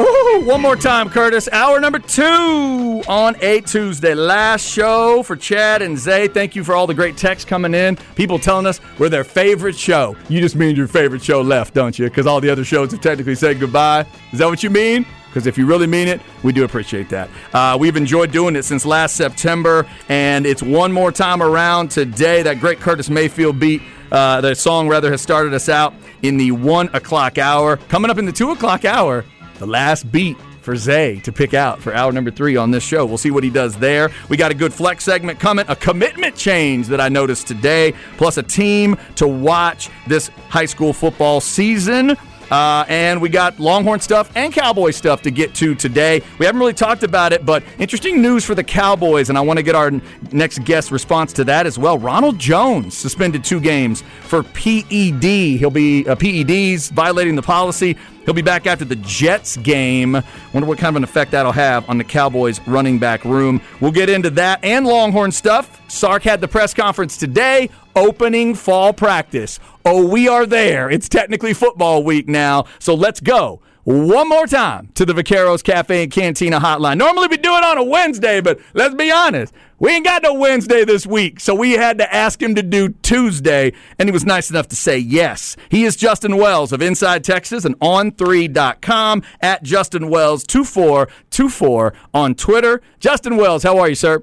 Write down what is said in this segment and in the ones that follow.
Ooh, one more time, Curtis. Hour number two on a Tuesday. Last show for Chad and Zay. Thank you for all the great texts coming in. People telling us we're their favorite show. You just mean your favorite show left, don't you? Because all the other shows have technically said goodbye. Is that what you mean? Because if you really mean it, we do appreciate that. Uh, we've enjoyed doing it since last September, and it's one more time around today. That great Curtis Mayfield beat. Uh, the song rather has started us out in the one o'clock hour. Coming up in the two o'clock hour, the last beat for Zay to pick out for hour number three on this show. We'll see what he does there. We got a good flex segment coming, a commitment change that I noticed today, plus a team to watch this high school football season. Uh, and we got Longhorn stuff and Cowboy stuff to get to today. We haven't really talked about it, but interesting news for the Cowboys, and I want to get our next guest response to that as well. Ronald Jones suspended two games for PED. He'll be uh, PEDs violating the policy. He'll be back after the Jets game. Wonder what kind of an effect that'll have on the Cowboys running back room. We'll get into that and Longhorn stuff. Sark had the press conference today, opening fall practice. Oh, we are there. It's technically football week now, so let's go one more time to the Vaqueros Cafe and Cantina hotline. Normally we do it on a Wednesday, but let's be honest, we ain't got no Wednesday this week, so we had to ask him to do Tuesday, and he was nice enough to say yes. He is Justin Wells of Inside Texas and on3.com at Justin Wells 2424 on Twitter. Justin Wells, how are you, sir?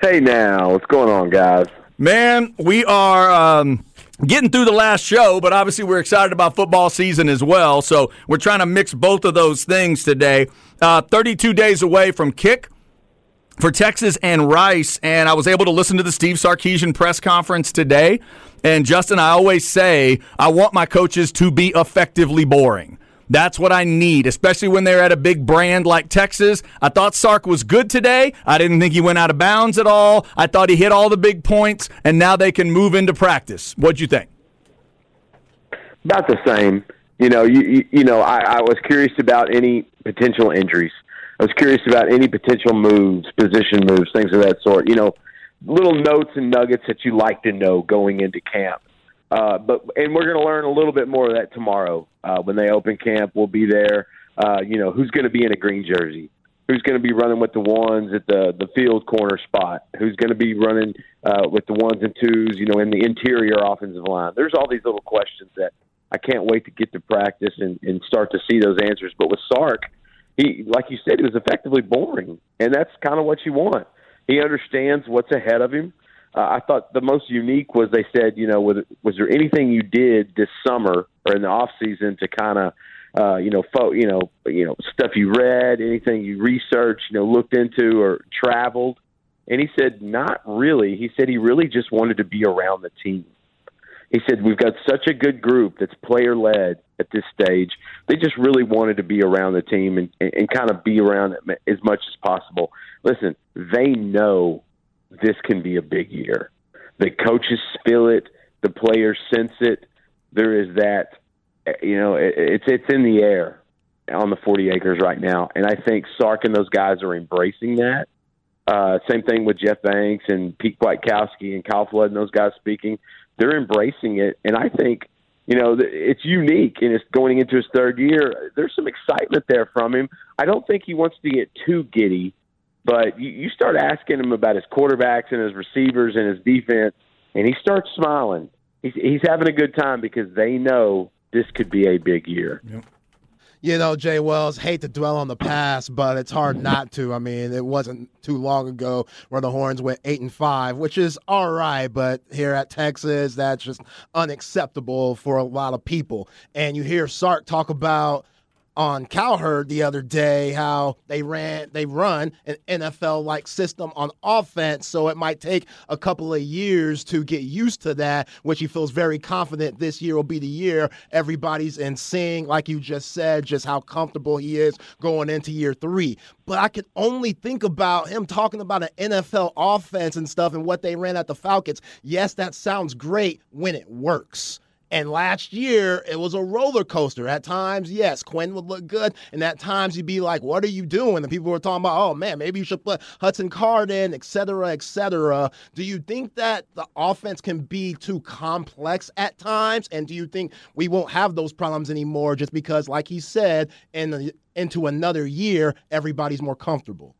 Hey now, what's going on, guys? Man, we are um, getting through the last show, but obviously we're excited about football season as well. So we're trying to mix both of those things today. Uh, 32 days away from kick for Texas and Rice, and I was able to listen to the Steve Sarkisian press conference today. And Justin, I always say I want my coaches to be effectively boring. That's what I need, especially when they're at a big brand like Texas. I thought Sark was good today. I didn't think he went out of bounds at all. I thought he hit all the big points, and now they can move into practice. What'd you think? About the same. You know, you you, you know, I, I was curious about any potential injuries. I was curious about any potential moves, position moves, things of that sort. You know, little notes and nuggets that you like to know going into camp. Uh, but and we're going to learn a little bit more of that tomorrow uh, when they open camp. We'll be there. Uh, you know who's going to be in a green jersey, who's going to be running with the ones at the the field corner spot, who's going to be running uh, with the ones and twos. You know in the interior offensive line. There's all these little questions that I can't wait to get to practice and, and start to see those answers. But with Sark, he like you said, he was effectively boring, and that's kind of what you want. He understands what's ahead of him uh, I thought the most unique was they said, you know, was, was there anything you did this summer or in the off season to kind of, uh, you know, fo- you know, you know, stuff you read, anything you researched, you know, looked into or traveled? And he said, not really. He said he really just wanted to be around the team. He said, we've got such a good group that's player led at this stage. They just really wanted to be around the team and, and, and kind of be around it as much as possible. Listen, they know this can be a big year. The coaches feel it, the players sense it. There is that, you know, it, it's it's in the air on the 40 acres right now, and I think Sark and those guys are embracing that. Uh, same thing with Jeff Banks and Pete Kwiatkowski and Kyle Flood and those guys speaking. They're embracing it, and I think you know it's unique and it's going into his third year. There's some excitement there from him. I don't think he wants to get too giddy but you, you start asking him about his quarterbacks and his receivers and his defense, and he starts smiling. He's, he's having a good time because they know this could be a big year. Yep. You know, Jay Wells, hate to dwell on the past, but it's hard not to. I mean, it wasn't too long ago where the Horns went eight and five, which is all right, but here at Texas, that's just unacceptable for a lot of people. And you hear Sark talk about on Cowherd the other day how they ran they run an NFL like system on offense so it might take a couple of years to get used to that which he feels very confident this year will be the year everybody's in seeing like you just said just how comfortable he is going into year 3 but I could only think about him talking about an NFL offense and stuff and what they ran at the Falcons. Yes that sounds great when it works And last year, it was a roller coaster. At times, yes, Quinn would look good. And at times, you'd be like, what are you doing? And people were talking about, oh, man, maybe you should put Hudson Card in, et cetera, et cetera. Do you think that the offense can be too complex at times? And do you think we won't have those problems anymore just because, like he said, in the, into another year, everybody's more comfortable?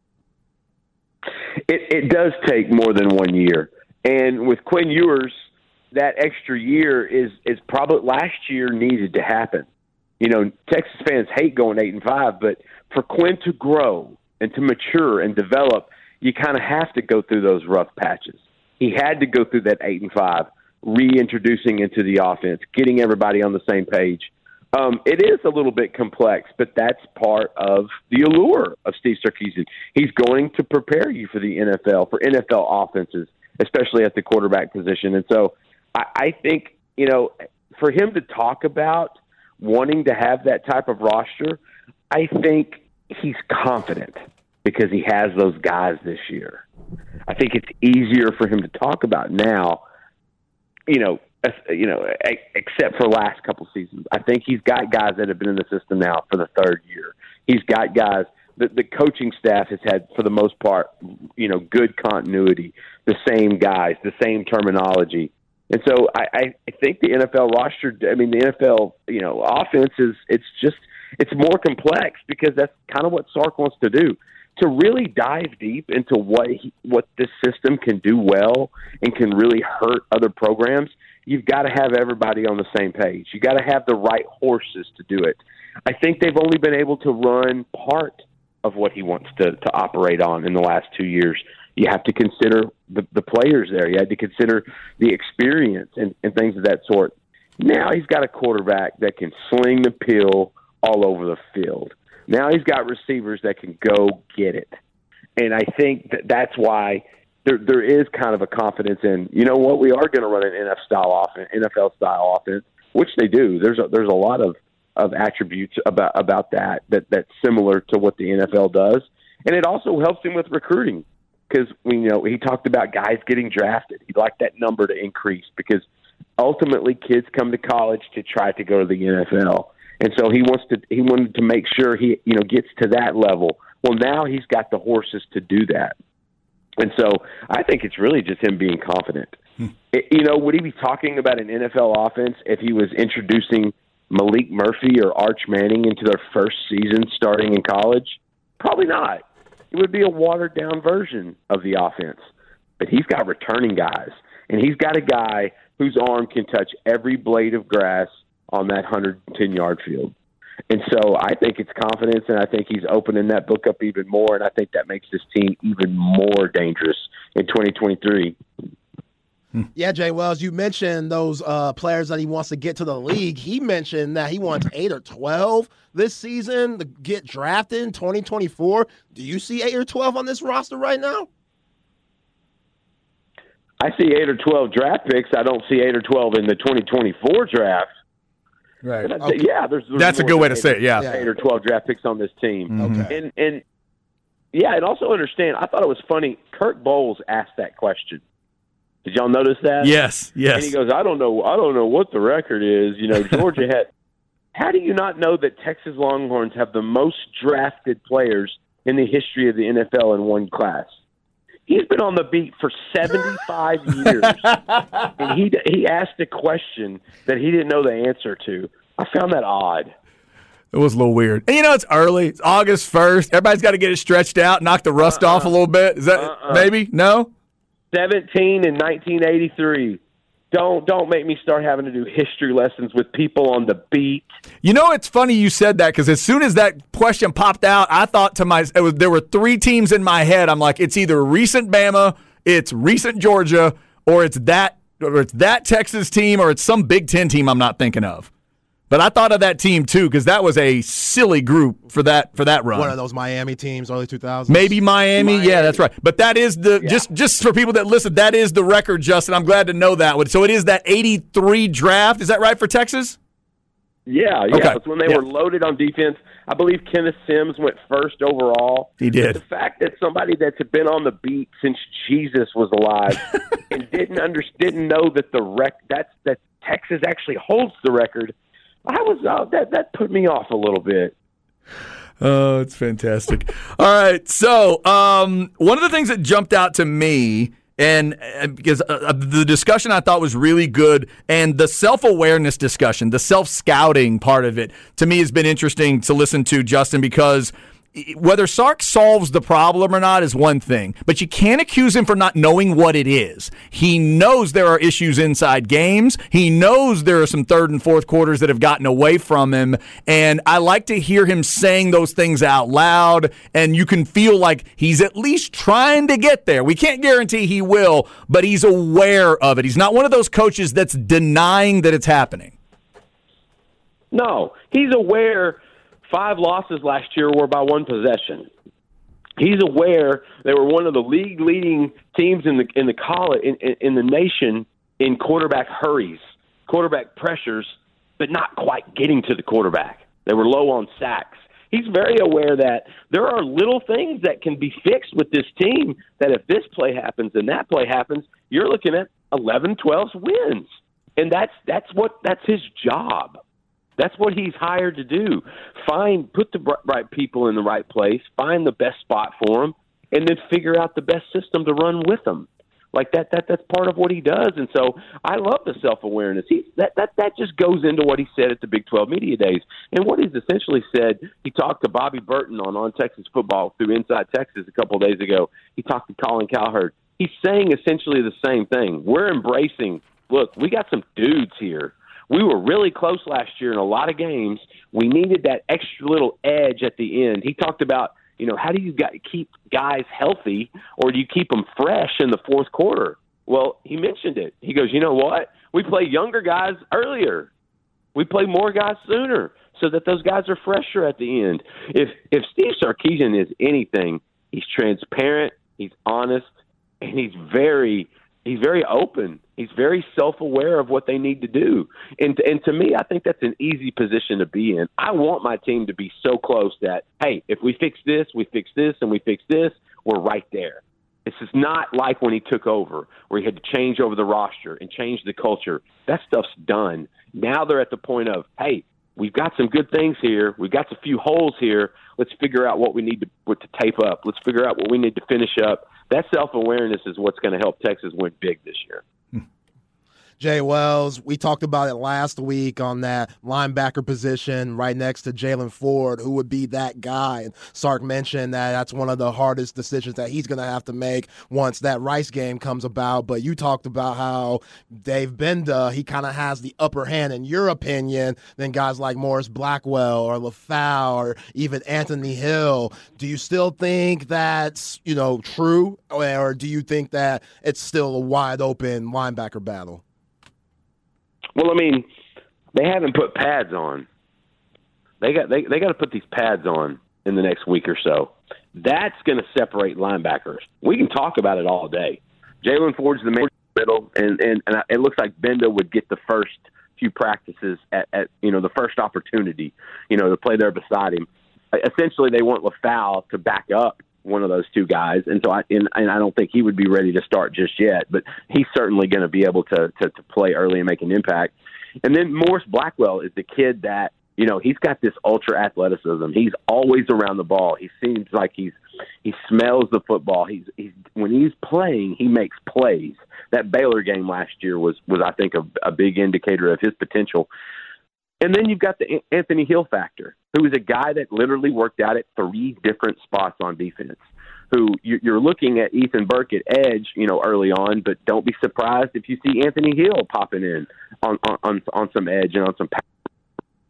It, it does take more than one year. And with Quinn Ewers, that extra year is is probably last year needed to happen. You know, Texas fans hate going eight and five, but for Quinn to grow and to mature and develop, you kind of have to go through those rough patches. He had to go through that eight and five, reintroducing into the offense, getting everybody on the same page. Um, it is a little bit complex, but that's part of the allure of Steve Sarkisian. He's going to prepare you for the NFL, for NFL offenses, especially at the quarterback position. And so I, I think, you know, for him to talk about wanting to have that type of roster, I think he's confident because he has those guys this year. I think it's easier for him to talk about now, you know, you know, except for last couple seasons. I think he's got guys that have been in the system now for the third year. He's got guys the, the coaching staff has had, for the most part, you know, good continuity, the same guys, the same terminology. And so I, I think the NFL roster, I mean, the NFL, you know, offense is, it's just, it's more complex because that's kind of what Sark wants to do. To really dive deep into what he, what this system can do well and can really hurt other programs, you've got to have everybody on the same page. You got to have the right horses to do it. I think they've only been able to run part of what he wants to, to operate on in the last two years. You have to consider the, the players there. You had to consider the experience and, and things of that sort. Now he's got a quarterback that can sling the pill all over the field. Now he's got receivers that can go get it. And I think that that's why there there is kind of a confidence in, you know what, we are going to run an NFL style offense, NFL style offense, which they do. There's a, there's a lot of of attributes about about that that that's similar to what the NFL does, and it also helps him with recruiting because we you know he talked about guys getting drafted. He'd like that number to increase because ultimately kids come to college to try to go to the NFL, and so he wants to he wanted to make sure he you know gets to that level. Well, now he's got the horses to do that. And so I think it's really just him being confident. Hmm. It, you know, would he be talking about an NFL offense if he was introducing Maalik Murphy or Arch Manning into their first season starting in college? Probably not. It would be a watered down version of the offense. But he's got returning guys, and he's got a guy whose arm can touch every blade of grass on that 110 yard field. And so I think it's confidence, and I think he's opening that book up even more, and I think that makes this team even more dangerous in 2023. Yeah, Jay Wells, you mentioned those uh, players that he wants to get to the league. He mentioned that he wants eight or 12 this season to get drafted in 2024. Do you see eight or 12 on this roster right now? I see eight or 12 draft picks. I don't see eight or 12 in the 2024 draft. Right. Okay. Yeah, there's, there's that's a good way to say it. Yeah, eight or 12 draft picks on this team. Mm-hmm. Okay. And and yeah, and also understand. I thought it was funny. Kirk Bohls asked that question did y'all notice that? Yes, yes. And he goes, I don't know, I don't know what the record is. You know, Georgia had. How do you not know that Texas Longhorns have the most drafted players in the history of the NFL in one class? He's been on the beat for 75 years, and he he asked a question that he didn't know the answer to. I found that odd. It was a little weird. And you know, it's early. It's August 1st. Everybody's got to get it stretched out, knock the rust uh-uh. off a little bit. Is that uh-uh. maybe? No? 17 in 1983. Don't don't make me start having to do history lessons with people on the beat. You know, it's funny you said that because as soon as that question popped out, I thought to myself, there were three teams in my head. I'm like, it's either recent Bama, it's recent Georgia, or it's that or it's that Texas team, or it's some Big Ten team I'm not thinking of. But I thought of that team too because that was a silly group for that for that run. One of those Miami teams, early 2000s. Maybe Miami. Miami. Yeah, that's right. But that is the yeah. just just for people that listen. That is the record, Justin. I'm glad to know that. So it is that 83 draft. Is that right for Texas? Yeah, yeah. Okay. It's when they yeah. were loaded on defense. I believe Kenneth Sims went first overall. He did. the fact that somebody that's been on the beat since Jesus was alive and didn't under, didn't know that the rec that's that Texas actually holds the record. I was uh, that that put me off a little bit. Oh, it's fantastic. All right. So, um, one of the things that jumped out to me, and uh, because uh, uh, the discussion I thought was really good, and the self awareness discussion, the self scouting part of it, to me has been interesting to listen to, Justin, because whether Sark solves the problem or not is one thing, but you can't accuse him for not knowing what it is. He knows there are issues inside games. He knows there are some third and fourth quarters that have gotten away from him. And I like to hear him saying those things out loud. And you can feel like he's at least trying to get there. We can't guarantee he will, but he's aware of it. He's not one of those coaches that's denying that it's happening. No, he's aware five losses last year were by one possession. He's aware they were one of the league leading teams in the in the college in, in, in the nation in quarterback hurries, quarterback pressures, but not quite getting to the quarterback. They were low on sacks. He's very aware that there are little things that can be fixed with this team that if this play happens and that play happens, you're looking at 11, 12 wins. And that's that's what that's his job. That's what he's hired to do. Find, put the right people in the right place, find the best spot for them, and then figure out the best system to run with them. Like that, that that's part of what he does, and so I love the self awareness. He that that that just goes into what he said at the Big Twelve media days, and what he's essentially said. He talked to Bobby Burton on on Texas football through Inside Texas a couple of days ago. He talked to Colin Cowherd. He's saying essentially the same thing. We're embracing. Look, we got some dudes here we were really close last year in a lot of games. We needed that extra little edge at the end. He talked about, you know, how do you keep guys healthy or do you keep them fresh in the fourth quarter? Well, he mentioned it. He goes, you know what? We play younger guys earlier. We play more guys sooner so that those guys are fresher at the end. If if Steve Sarkisian is anything, he's transparent, he's honest, and he's very he's very open. He's very self-aware of what they need to do. And and to me, I think that's an easy position to be in. I want my team to be so close that hey, if we fix this, we fix this, and we fix this, we're right there. This is not like when he took over, where he had to change over the roster and change the culture. That stuff's done. Now they're at the point of, hey, we've got some good things here. We've got a few holes here. Let's figure out what we need to, what to tape up. Let's figure out what we need to finish up that self awareness is what's going to help Texas win big this year. Jay Wells. We talked about it last week on that linebacker position right next to Jaylan Ford, who would be that guy. And Sark mentioned that that's one of the hardest decisions that he's going to have to make once that Rice game comes about. But you talked about how Dave Gbenda, he kind of has the upper hand, in your opinion, than guys like Morris Blackwell or Lefau or even Anthony Hill. Do you still think that's, you know, true? Or do you think that it's still a wide open linebacker battle? Well, I mean, they haven't put pads on. They got they they got to put these pads on in the next week or so. That's going to separate linebackers. We can talk about it all day. Jaylan Ford's the main middle, and and, and it looks like Gbenda would get the first few practices at, at you know the first opportunity, you know, to play there beside him. Essentially, they want Lefau to back up one of those two guys, and so I and, and I don't think he would be ready to start just yet, but he's certainly going to be able to, to to play early and make an impact. And then Morris Blackwell is the kid that you know he's got this ultra athleticism. He's always around the ball. He seems like he's he smells the football. He's he's when he's playing, he makes plays. That Baylor game last year was was I think a, a big indicator of his potential. And then you've got the Anthony Hill factor, who is a guy that literally worked out at three different spots on defense. Who you're looking at Ethan Burke at edge, you know, early on, but don't be surprised if you see Anthony Hill popping in on on on some edge and on some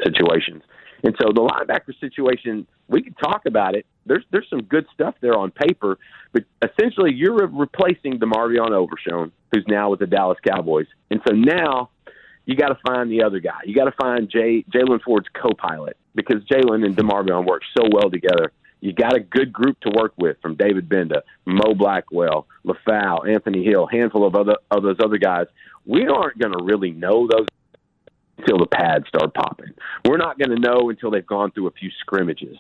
situations. And so the linebacker situation, we can talk about it. There's there's some good stuff there on paper, but essentially you're replacing DeMarvion Overshown, who's now with the Dallas Cowboys. And so now you got to find the other guy. You got to find Jay Jaylan Ford's co-pilot because Jaylan and Demarvion work so well together. You got a good group to work with from David Gbenda, Mo Blackwell, Lefau, Anthony Hill, handful of other of those other guys. We aren't going to really know those until the pads start popping. We're not going to know until they've gone through a few scrimmages,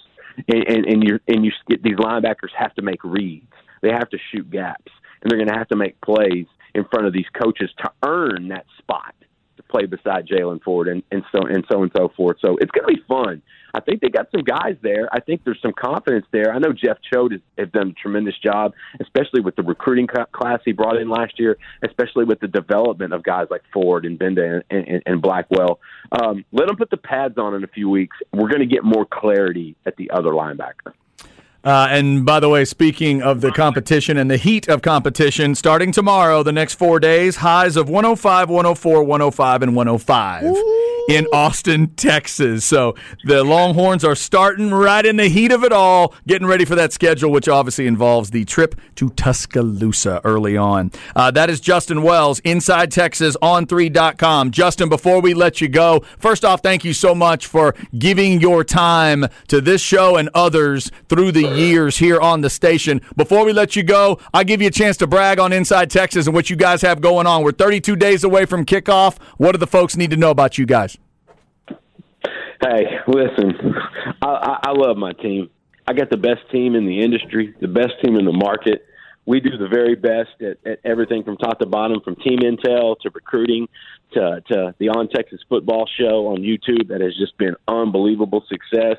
and and, and you and you these linebackers have to make reads. They have to shoot gaps, and they're going to have to make plays in front of these coaches to earn that spot to play beside Jaylan Ford and, and so and so and so forth. So it's going to be fun. I think they got some guys there. I think there's some confidence there. I know Jeff Choate has, has done a tremendous job, especially with the recruiting class he brought in last year, especially with the development of guys like Ford and Gbenda and, and, and Blackwell. Um, let them put the pads on in a few weeks. We're going to get more clarity at the other linebacker. Uh, and by the way, speaking of the competition and the heat of competition, starting tomorrow, the next four days, highs of 105, 104, 105, and 105 Ooh. In Austin, Texas. So the Longhorns are starting right in the heat of it all, getting ready for that schedule, which obviously involves the trip to Tuscaloosa early on. Uh, that is Justin Wells, Inside Texas on 3.com. Justin, before we let you go, first off, thank you so much for giving your time to this show and others through the years here on the station. Before we let you go, I'll give you a chance to brag on Inside Texas and what you guys have going on. We're 32 days away from kickoff. What do the folks need to know about you guys? Hey, listen, I, I, I love my team. I got the best team in the industry, the best team in the market. We do the very best at, at everything from top to bottom, from team intel to recruiting to, to the On Texas Football Show on YouTube that has just been unbelievable success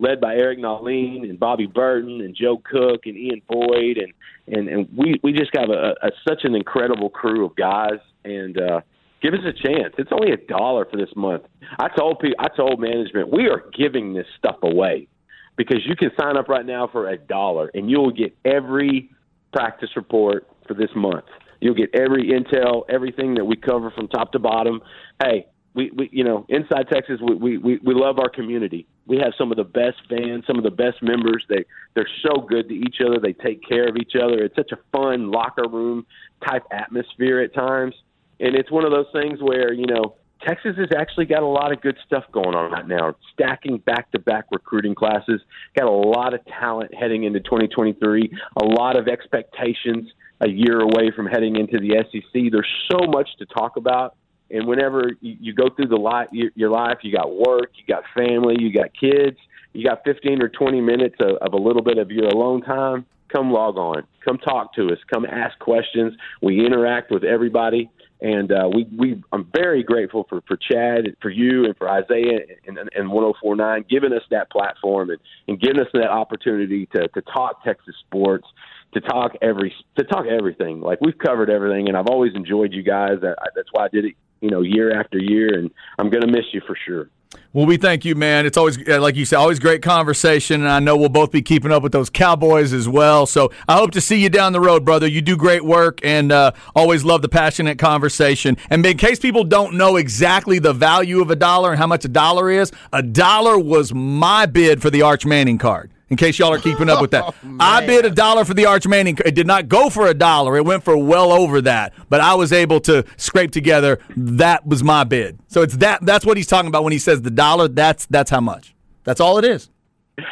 led by Eric Nahlin and Bobby Burton and Joe Cook and Ian Boyd and and and we we just have a, a such an incredible crew of guys and uh give us a chance. It's only a dollar for this month. I told people, I told management we are giving this stuff away because you can sign up right now for a dollar and you'll get every practice report for this month. You'll get every intel, everything that we cover from top to bottom. Hey, we, we you know inside Texas we, we we love our community. We have some of the best fans, some of the best members. They they're so good to each other. They take care of each other. It's such a fun locker room type atmosphere at times, and it's one of those things where you know Texas has actually got a lot of good stuff going on right now. Stacking back to back recruiting classes, got a lot of talent heading into 2023. A lot of expectations a year away from heading into the SEC. There's so much to talk about and whenever you, go through the life, your, your life, you got work, you got family, you got kids, you got 15 or 20 minutes of, of a little bit of your alone time. Come log on. Come talk to us. Come ask questions. We interact with everybody and uh, we we I'm very grateful for for Chad, for you, and for Isaiah and, and, and 1049 giving us that platform and, and giving us that opportunity to to talk Texas sports, to talk every to talk everything. Like we've covered everything, and I've always enjoyed you guys. That, that's why I did it you know year after year, and I'm going to miss you for sure. Well, we thank you, man. It's always, like you said, always great conversation, and I know we'll both be keeping up with those Cowboys as well. So I hope to see you down the road, brother. You do great work, and uh, always love the passionate conversation. And in case people don't know exactly the value of a dollar and how much a dollar is, a dollar was my bid for the Arch Manning card in case y'all are keeping up with that. Oh, I bid a dollar for the Arch Manning. It did not go for a dollar. It went for well over that. But I was able to scrape together. That was my bid. So it's that. That's what he's talking about when he says the dollar. That's that's how much. That's all it is.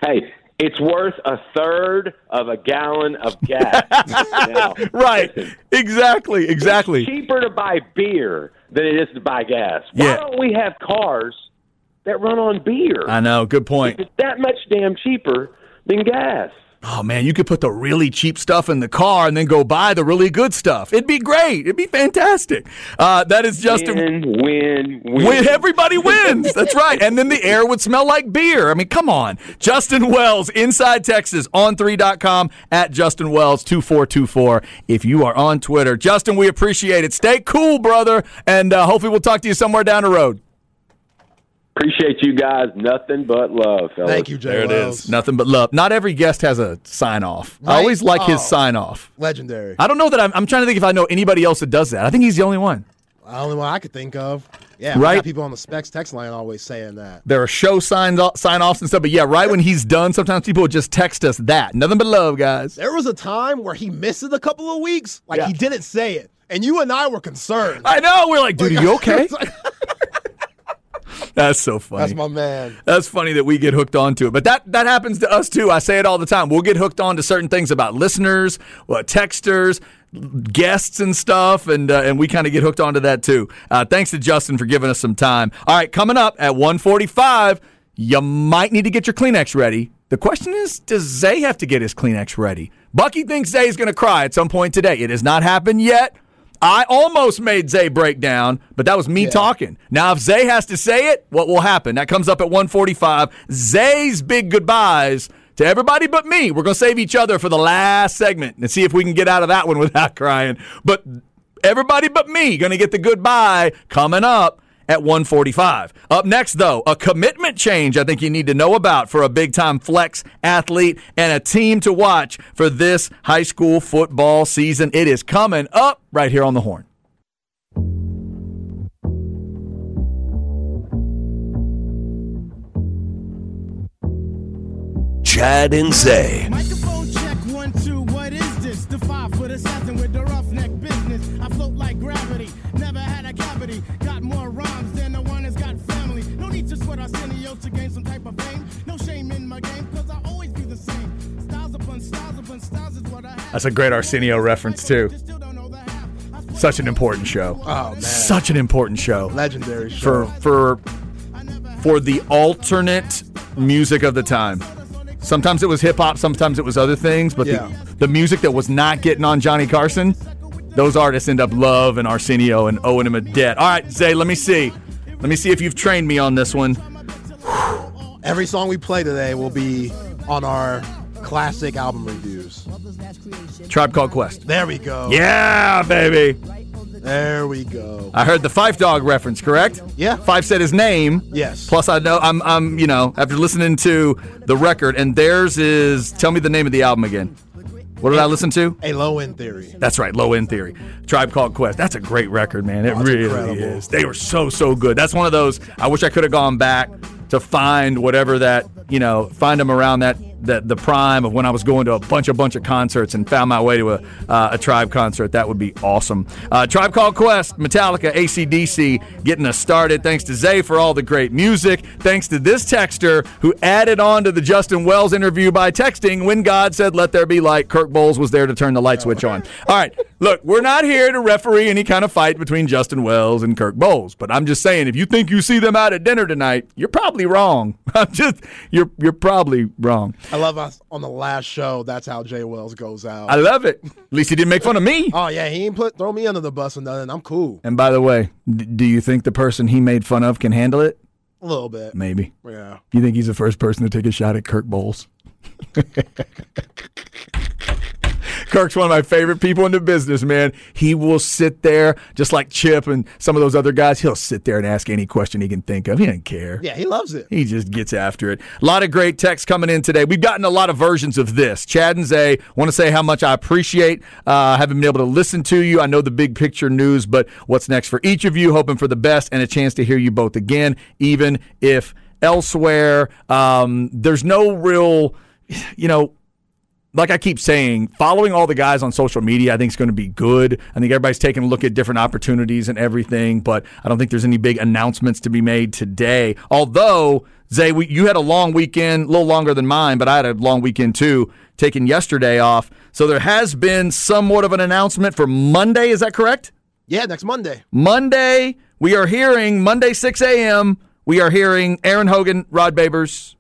Hey, it's worth a third of a gallon of gas. now, right. Listen, exactly. Exactly. It's cheaper to buy beer than it is to buy gas. Why yeah. don't we have cars that run on beer? I know. Good point. If it's that much damn cheaper than gas. Oh man, you could put the really cheap stuff in the car and then go buy the really good stuff. It'd be great. It'd be fantastic. Uh, that is just win, a win, win. win. Everybody wins. That's right. And then the air would smell like beer. I mean, come on. Justin Wells, Inside Texas, on 3.com at Justin Wells 2424. If you are on Twitter, Justin, we appreciate it. Stay cool, brother, and uh, hopefully we'll talk to you somewhere down the road. Appreciate you guys. Nothing but love, fellas. Thank you, Jay. There Wells. it is. Nothing but love. Not every guest has a sign off. Right? I always like oh, his sign off. Legendary. I don't know that I'm, I'm, trying to think if I know anybody else that does that. I think he's the only one. The only one I could think of. Yeah, right. people on the specs text line always saying that. There are show signs, uh, sign offs and stuff, but yeah, right when he's done, sometimes people would just text us that. Nothing but love, guys. There was a time where he missed it a couple of weeks, like yeah. he didn't say it, and you and I were concerned. I know. We're like, dude, are you okay? That's so funny. That's my man. That's funny that we get hooked onto it. But that that happens to us too. I say it all the time. We'll get hooked on to certain things about listeners, well, texters, guests and stuff, and uh, and we kind of get hooked onto that too. Uh, thanks to Justin for giving us some time. All right, coming up at 145, you might need to get your Kleenex ready. The question is, does Zay have to get his Kleenex ready? Bucky thinks Zay's going to cry at some point today. It has not happened yet. I almost made Zay break down, but that was me talking. Now, if Zay has to say it, what will happen? That comes up at 145. Zay's big goodbyes to everybody but me. We're going to save each other for the last segment and see if we can get out of that one without crying. But everybody but me going to get the goodbye coming up at 145. Up next, though, a commitment change I think you need to know about for a big time flex athlete and a team to watch for this high school football season. It is coming up right here on the horn. Chad and Zay. No need to sweat Arsenio to gain some type of fame. No shame in my game, cause I always be the same. Styles upon styles upon styles is what I have. That's a great Arsenio reference, too. Still don't know the half. I swear Such an important show. Oh man, Such an important show. legendary show. for for for the alternate music of the time. Sometimes it was hip hop, sometimes it was other things, but Yeah. the, the music that was not getting on Johnny Carson, those artists end up love and Arsenio and owing him a debt. All right, Zay, let me see. Let me see if you've trained me on this one. Every song we play today will be on our classic album reviews. Tribe Called Quest. There we go. Yeah, baby. There we go. I heard the Phife Dawg reference, correct? Yeah. Phife said his name. Yes. Plus, I know I'm, I'm, you know, after listening to the record, and theirs is. Tell me the name of the album again. What did I listen to? A low end theory. That's right, Low End Theory. Tribe Called Quest. That's a great record, man. It Oh, really incredible. is. They were so, so good. That's one of those. I wish I could have gone back to find whatever that, you know, find them around that. That the prime of when I was going to a bunch of bunch of concerts and found my way to a, uh, a Tribe concert. That would be awesome. Uh, Tribe Called Quest, Metallica, ACDC, getting us started. Thanks to Zay for all the great music. Thanks to this texter who added on to the Justin Wells interview by texting when God said, "Let there be light." Kirk Bohls was there to turn the light switch on. All right, look, we're not here to referee any kind of fight between Justin Wells and Kirk Bohls, but I'm just saying, if you think you see them out at dinner tonight, you're probably wrong. I'm just you're you're probably wrong. I love us on the last show. That's how Jay Wells goes out. I love it. At least he didn't make fun of me. oh yeah, he ain't put throw me under the bus or nothing. I'm cool. And by the way, d- do you think the person he made fun of can handle it? A little bit. Maybe. Yeah. You think he's the first person to take a shot at Kirk Bohls? Kirk's one of my favorite people in the business, man. He will sit there, just like Chip and some of those other guys, he'll sit there and ask any question he can think of. He doesn't care. Yeah, he loves it. He just gets after it. A lot of great texts coming in today. We've gotten a lot of versions of this. Chad and Zay want to say how much I appreciate uh, having been able to listen to you. I know the big picture news, but what's next for each of you? Hoping for the best and a chance to hear you both again, even if elsewhere. Um, there's no real, you know, like I keep saying, following all the guys on social media, I think is going to be good. I think everybody's taking a look at different opportunities and everything, but I don't think there's any big announcements to be made today. Although, Zay, we, you had a long weekend, a little longer than mine, but I had a long weekend too, taking yesterday off. So there has been somewhat of an announcement for Monday. Is that correct? Yeah, next Monday. Monday, we are hearing, Monday, 6 a.m., we are hearing Aaron Hogan, Rod Babers,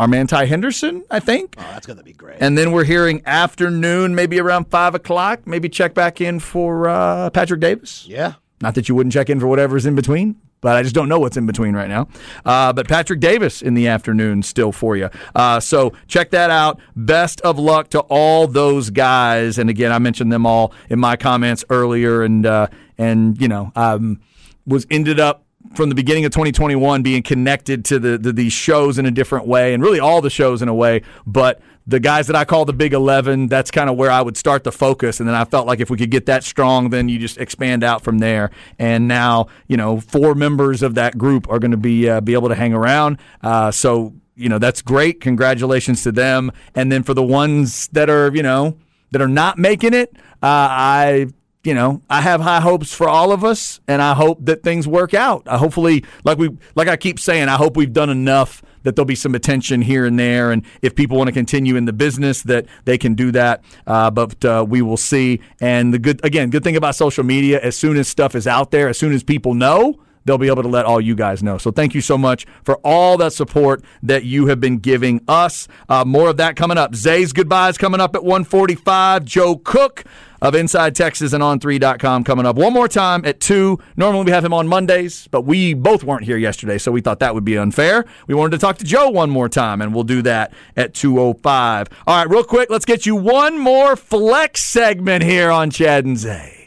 our man Ty Henderson, I think. Oh, that's gonna be great. And then we're hearing afternoon, maybe around five o'clock. Maybe check back in for uh, Patrick Davis. yeah. Not that you wouldn't check in for whatever's in between, but I just don't know what's in between right now. Uh, but Patrick Davis in the afternoon still for you. Uh, so check that out. Best of luck to all those guys. And again, I mentioned them all in my comments earlier, and uh, and you know, um, was ended up from the beginning of 2021 being connected to the, the these shows in a different way and really all the shows in a way but the guys that I call the big 11 that's kind of where I would start the focus and then I felt like if we could get that strong then you just expand out from there. And now you know four members of that group are going to be uh, be able to hang around uh, so you know that's great. Congratulations to them. And then for the ones that are you know that are not making it uh, I you know, I have high hopes for all of us, and I hope that things work out. I hopefully, like we, like I keep saying, I hope we've done enough that there'll be some attention here and there, and if people want to continue in the business, that they can do that. Uh, but uh, we will see. And the good, again, good thing about social media, as soon as stuff is out there, as soon as people know, they'll be able to let all you guys know. So thank you so much for all that support that you have been giving us. Uh, more of that coming up. Zay's goodbyes coming up at 145. Joe Cook of Inside Texas and On3.com coming up one more time at 2. Normally we have him on Mondays, but we both weren't here yesterday, so we thought that would be unfair. We wanted to talk to Joe one more time, and we'll do that at 2.05. All right, real quick, let's get you one more flex segment here on Chad and Zay.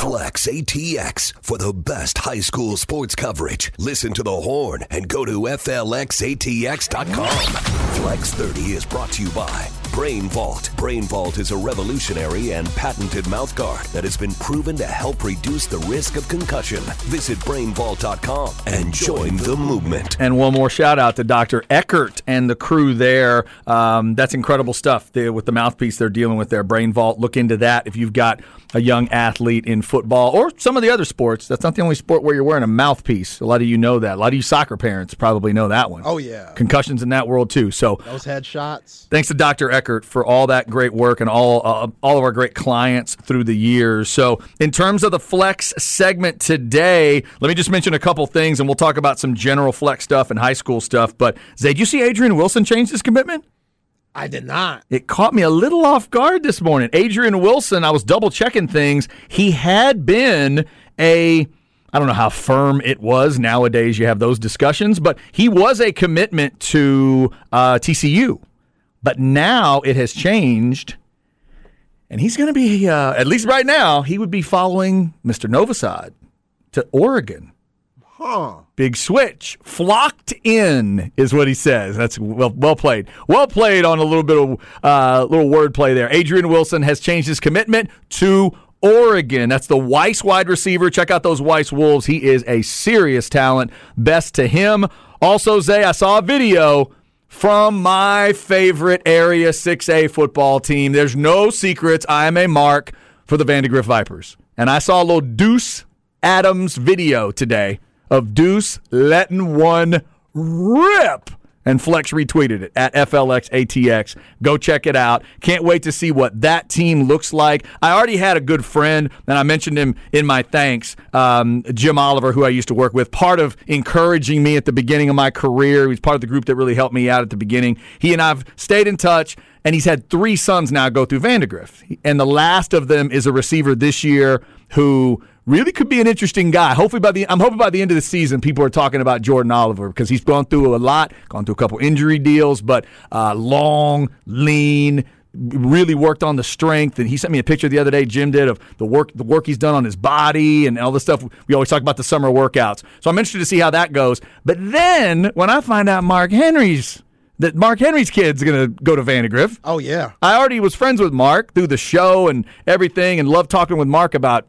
Flex ATX for the best high school sports coverage. Listen to the horn and go to FLXATX.com. Flex 30 is brought to you by Brain Vault. Brain Vault is a revolutionary and patented mouthguard that has been proven to help reduce the risk of concussion. Visit brainvault.com and join the movement. And one more shout out to Dr. Eckert and the crew there. Um, that's incredible stuff they, with the mouthpiece they're dealing with their Brain Vault. Look into that if you've got a young athlete in football or some of the other sports. That's not the only sport where you're wearing a mouthpiece. A lot of you know that. A lot of you soccer parents probably know that one. Oh, yeah. Concussions in that world too. So Those headshots. Thanks to Dr. Eckert for all that great work and all uh, all of our great clients through the years. So, in terms of the flex segment today, let me just mention a couple things, and we'll talk about some general flex stuff and high school stuff. But Zay, did you see Adrian Wilson change his commitment? I did not. It caught me a little off guard this morning. Adrian Wilson, I was double checking things. He had been a I don't know how firm it was. Nowadays, you have those discussions, but he was a commitment to uh, TCU. But now it has changed, and he's going to be, uh, at least right now, he would be following Mr. Novosad to Oregon. Huh. Big switch. Flocked in is what he says. That's well well played. Well played on a little bit of uh, little wordplay there. Adrian Wilson has changed his commitment to Oregon. That's the Weiss wide receiver. Check out those Weiss Wolves. He is a serious talent. Best to him. Also, Zay, I saw a video from my favorite Area 6A football team. There's no secrets. I am a mark for the Vandergrift Vipers. And I saw a little Deuce Adams video today of Deuce letting one rip. And Flex retweeted it at FLXATX. Go check it out. Can't wait to see what that team looks like. I already had a good friend, and I mentioned him in my thanks, um, Jim Oliver, who I used to work with. Part of encouraging me at the beginning of my career. He was part of the group that really helped me out at the beginning. He and I've stayed in touch, and he's had three sons now go through Vandergrift. And the last of them is a receiver this year who really could be an interesting guy. Hopefully by the I'm hoping by the end of the season people are talking about Jordan Oliver because he's gone through a lot, gone through a couple injury deals, but uh, long, lean, really worked on the strength and he sent me a picture the other day Jim did of the work the work he's done on his body and all the stuff we always talk about the summer workouts. So I'm interested to see how that goes. But then when I find out Mark Henry's that Mark Henry's kid's going to go to Vandergrift. Oh, yeah. I already was friends with Mark through the show and everything and loved talking with Mark about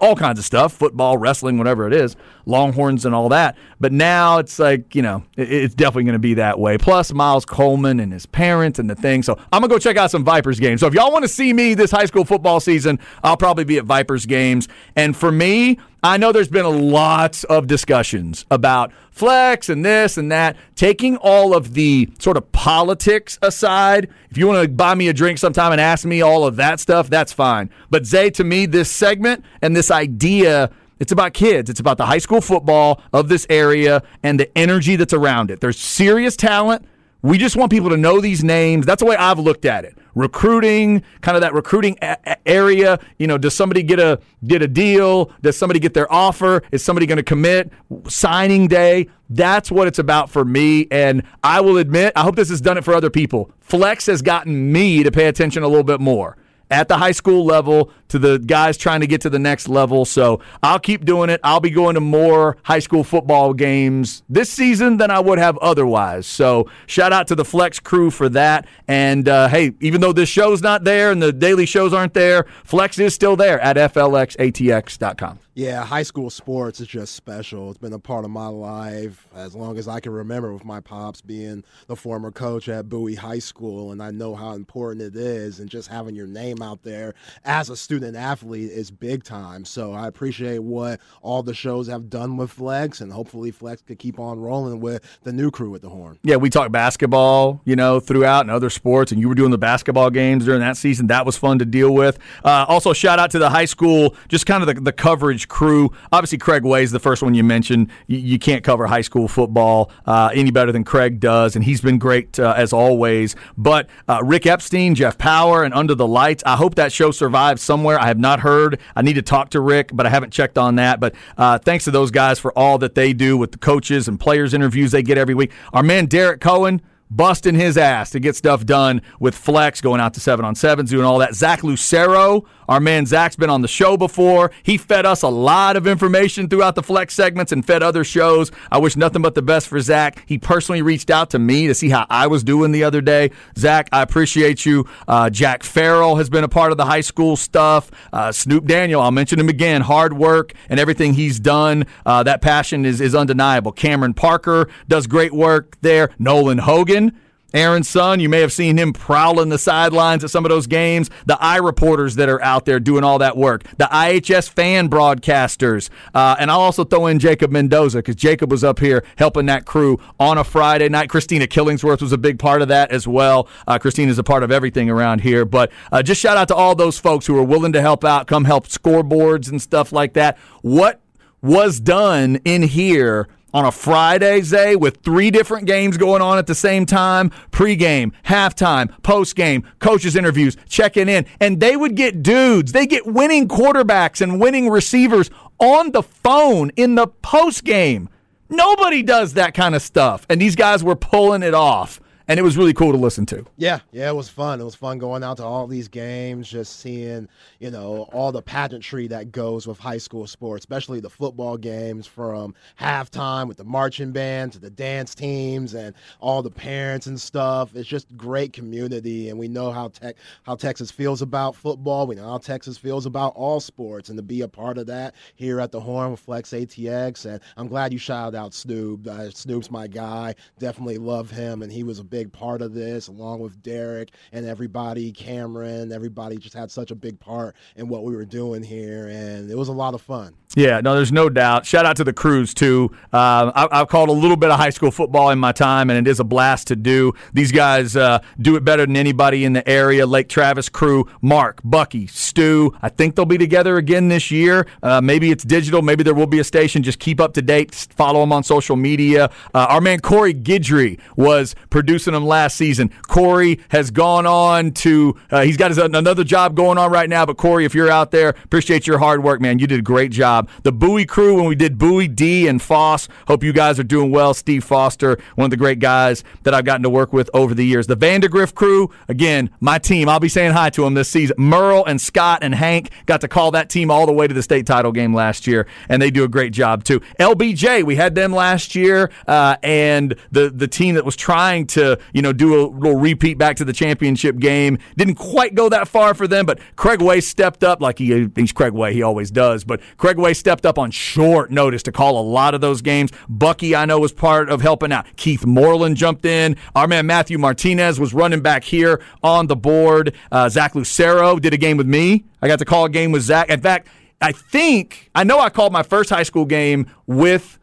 all kinds of stuff football, wrestling, whatever it is, Longhorns and all that. But now it's like, you know, it's definitely going to be that way. Plus, Miles Coleman and his parents and the thing. So I'm going to go check out some Vipers games. So if y'all want to see me this high school football season, I'll probably be at Vipers games. And for me, I know there's been a lot of discussions about flex and this and that. Taking all of the sort of politics aside, if you want to buy me a drink sometime and ask me all of that stuff, that's fine. But Zay, to me, this segment and this idea. It's about kids. It's about the high school football of this area and the energy that's around it. There's serious talent. We just want people to know these names. That's the way I've looked at it. Recruiting, kind of that recruiting a- a- area. You know, does somebody get a get a deal? Does somebody get their offer? Is somebody going to commit? Signing day. That's what it's about for me. And I will admit, I hope this has done it for other people. Flex has gotten me to pay attention a little bit more at the high school level to the guys trying to get to the next level. So I'll keep doing it. I'll be going to more high school football games this season than I would have otherwise. So shout out to the Flex crew for that. And uh, hey, even though this show's not there and the daily shows aren't there, Flex is still there at FLXATX.com. Yeah, high school sports is just special. It's been a part of my life as long as I can remember with my pops being the former coach at Bowie High School and I know how important it is and just having your name out there as a student athlete is big time. So I appreciate what all the shows have done with Flex and hopefully Flex could keep on rolling with the new crew at the horn. Yeah, we talked basketball, you know, throughout and other sports, and you were doing the basketball games during that season. That was fun to deal with. Uh, also, shout out to the high school, just kind of the, the coverage crew. Obviously, Craig Way is the first one you mentioned. You, you can't cover high school football uh, any better than Craig does, and he's been great uh, as always. But uh, Rick Epstein, Jeff Power, and Under the Lights. I hope that show survives somewhere. I have not heard. I need to talk to Rick, but I haven't checked on that. But uh, thanks to those guys for all that they do with the coaches and players interviews they get every week. Our man Derek Cohen busting his ass to get stuff done with Flex, going out to seven on sevens, doing all that. Zach Lucero, our man Zach's been on the show before. He fed us a lot of information throughout the Flex segments and fed other shows. I wish nothing but the best for Zach. He personally reached out to me to see how I was doing the other day. Zach, I appreciate you. Uh, Jack Farrell has been a part of the high school stuff. Uh, Snoop Daniel, I'll mention him again. Hard work and everything he's done. Uh, that passion is, is undeniable. Cameron Parker does great work there. Nolan Hogan Aaron's son, you may have seen him prowling the sidelines at some of those games. The eye reporters that are out there doing all that work. The IHS fan broadcasters. Uh, and I'll also throw in Jacob Mendoza because Jacob was up here helping that crew on a Friday night. Christina Killingsworth was a big part of that as well. Uh, Christina's a part of everything around here. But uh, just shout out to all those folks who are willing to help out, come help scoreboards and stuff like that. What was done in here on a Friday, Zay, with three different games going on at the same time pregame, halftime, postgame, coaches' interviews, checking in. And they would get dudes, they get winning quarterbacks and winning receivers on the phone in the postgame. Nobody does that kind of stuff. And these guys were pulling it off and it was really cool to listen to. Yeah, yeah, it was fun. It was fun going out to all these games, just seeing, you know, all the pageantry that goes with high school sports, especially the football games from halftime with the marching band to the dance teams and all the parents and stuff. It's just great community, and we know how tech how Texas feels about football. We know how Texas feels about all sports, and to be a part of that here at the Horn with Flex ATX. And I'm glad you shouted out Snoop. Uh, Snoop's my guy. Definitely love him, and he was a big big part of this, along with Derek and everybody, Cameron, everybody just had such a big part in what we were doing here, and it was a lot of fun. Yeah, no, there's no doubt. Shout out to the crews too. Uh, I, have called a little bit of high school football in my time, and it is a blast to do. These guys uh, do it better than anybody in the area. Lake Travis crew, Mark, Bucky, Stu. I think they'll be together again this year. Uh, maybe it's digital. Maybe there will be a station. Just keep up to date. Follow them on social media. Uh, our man Corey Gidry was producing them last season. Corey has gone on to. Uh, he's got his, another job going on right now. But Corey, if you're out there, appreciate your hard work, man. You did a great job. The Bowie crew, when we did Bowie, D, and Foss, hope you guys are doing well. Steve Foster, one of the great guys that I've gotten to work with over the years. The Vandegrift crew, again, my team. I'll be saying hi to them this season. Merle and Scott and Hank got to call that team all the way to the state title game last year, and they do a great job too. LBJ, we had them last year, uh, and the the team that was trying to you know do a little repeat back to the championship game didn't quite go that far for them, but Craig Way stepped up like he he's Craig Way, he always does. But Craig Way stepped up on short notice to call a lot of those games. Bucky, I know, was part of helping out. Keith Moreland jumped in. Our man Matthew Martinez was running back here on the board. Uh, Zach Lucero did a game with me. I got to call a game with Zach. In fact, I think, I know I called my first high school game with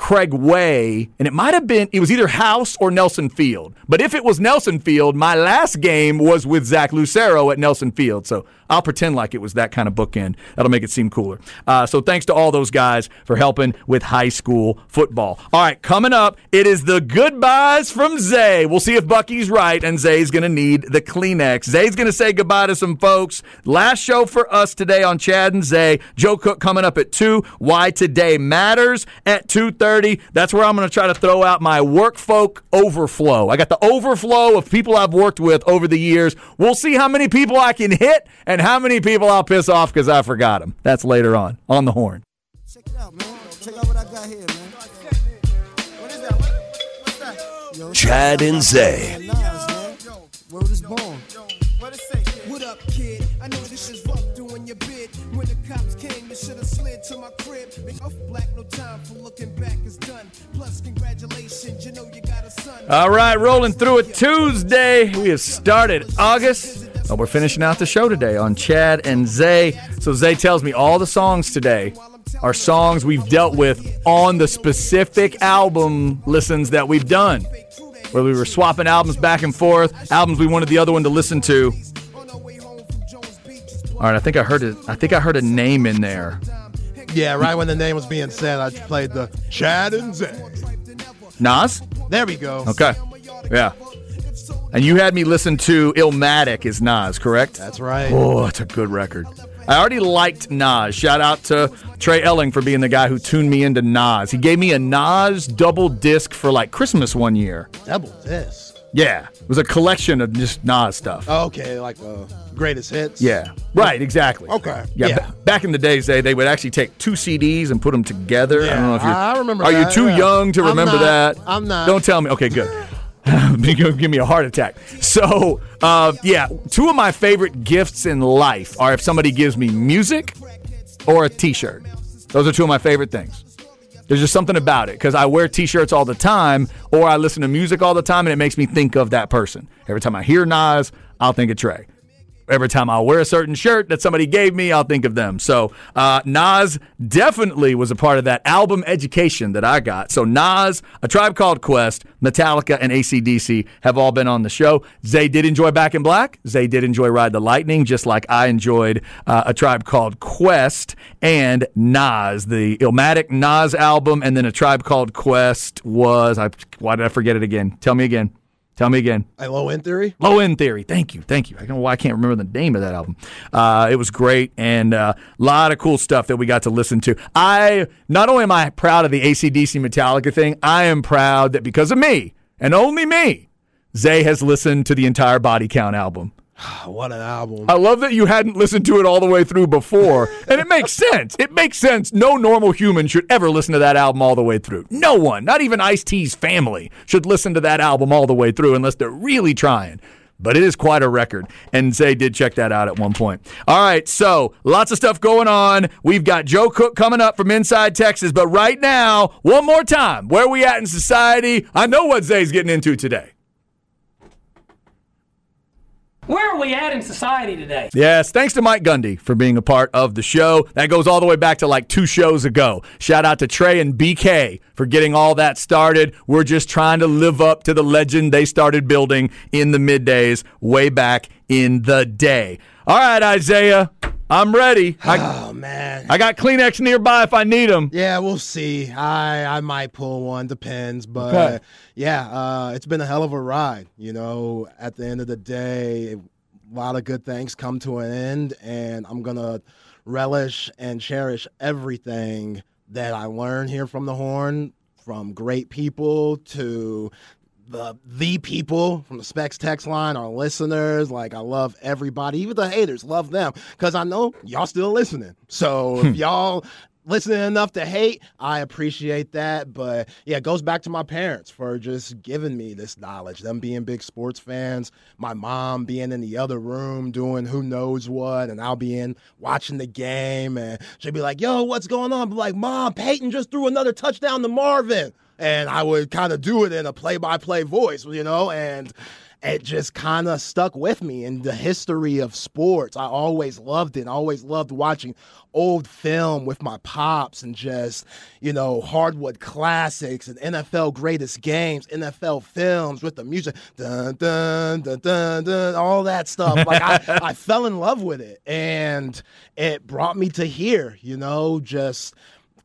Craig Way, and it might have been, it was either House or Nelson Field. But if it was Nelson Field, my last game was with Zach Lucero at Nelson Field. So I'll pretend like it was that kind of bookend. That'll make it seem cooler. Uh, so thanks to all those guys for helping with high school football. All right, coming up, it is the goodbyes from Zay. We'll see if Bucky's right, and Zay's going to need the Kleenex. Zay's going to say goodbye to some folks. Last show for us today on Chad and Zay. Joe Cook coming up at 2. Why Today Matters at 2.30. That's where I'm going to try to throw out my work folk overflow. I got the overflow of people I've worked with over the years. We'll see how many people I can hit and and how many people I'll piss off because I forgot them. That's later on on the horn. Check it out, man. Check out what I got here, man. What is that? what's that? Chad and Zay. Word is born. What up, kid? I know this is rough doing your bid. Cops came, you should have slid to my crib. Make off black, no time for looking back is done. Plus, congratulations, you know you got a son. All right, rolling through it Tuesday. We have started August. Uh, we're finishing out the show today on Chad and Zay. So Zay tells me all the songs today are songs we've dealt with on the specific album listens that we've done. Where we were swapping albums back and forth, albums we wanted the other one to listen to. All right, I think I heard it. I think I heard a name in there. Yeah, right when the name was being said, I played the Chad and Zay. Nas? There we go. Okay. Yeah. And you had me listen to Illmatic is Nas, correct? That's right. Oh, it's a good record. I already liked Nas. Shout out to Trey Elling for being the guy who tuned me into Nas. He gave me a Nas double disc for like Christmas one year. Double disc. Yeah. It was a collection of just Nas stuff. Okay, like uh, greatest hits. Yeah. Right, exactly. Okay. Yeah, Yeah. ba- back in the days, they, they would actually take two CDs and put them together. I don't know if you're. I remember Are you that, too yeah. young to I'm remember not. that? I'm not. Don't tell me. Okay, good. Give me a heart attack. So, uh, yeah, two of my favorite gifts in life are if somebody gives me music or a T-shirt. Those are two of my favorite things. There's just something about it because I wear T-shirts all the time, or I listen to music all the time, and it makes me think of that person. Every time I hear Nas, I'll think of Trey every time I'll wear a certain shirt that somebody gave me, I'll think of them. So uh, Nas definitely was a part of that album education that I got. So Nas, A Tribe Called Quest, Metallica, and ACDC have all been on the show. Zay did enjoy Back in Black. Zay did enjoy Ride the Lightning, just like I enjoyed uh, A Tribe Called Quest and Nas, the Illmatic Nas album, and then A Tribe Called Quest was, I, why did I forget it again? Tell me again. Tell me again. I low end theory. Low End Theory. Thank you. Thank you. I don't know why I can't remember the name of that album. Uh, it was great and a lot of cool stuff that we got to listen to. I not only am I proud of the ACDC Metallica thing, I am proud that because of me and only me, Zay has listened to the entire Body Count album. What an album. I love that you hadn't listened to it all the way through before. And it makes sense. It makes sense. No normal human should ever listen to that album all the way through. No one, not even Ice T's family, should listen to that album all the way through unless they're really trying. But it is quite a record. And Zay did check that out at one point. All right, so lots of stuff going on. We've got Joe Cook coming up from inside Texas. But right now, one more time, where we at in society? I know what Zay's getting into today. Where are we at in society today? Yes, thanks to Mike Gundy for being a part of the show. That goes all the way back to like two shows ago. Shout out to Trey and BK for getting all that started. We're just trying to live up to the legend they started building in the middays way back in the day. All right, Isaiah, I'm ready. I, Oh man. I got Kleenex nearby if I need them. Yeah, we'll see. I I might pull one, depends. But Okay. yeah, uh, it's been a hell of a ride. You know, at the end of the day, a lot of good things come to an end, and I'm gonna relish and cherish everything that I learned here from the Horn, from great people to the the people from the Specs text line, our listeners. Like I love everybody, even the haters, love them because I know y'all still listening. So if hmm. y'all listening enough to hate, I appreciate that. But yeah, it goes back to my parents for just giving me this knowledge. Them being big sports fans, my mom being in the other room doing who knows what, and I'll be in watching the game, and she'll be like, "Yo, what's going on?" I'm like, "Mom, Peyton just threw another touchdown to Marvin." And I would kind of do it in a play-by-play voice, you know, and it just kind of stuck with me in the history of sports. I always loved it. I always loved watching old film with my pops and just, you know, hardwood classics and NFL greatest games, NFL films with the music, dun dun dun dun dun, all that stuff. Like I, I fell in love with it, and it brought me to here. You know, just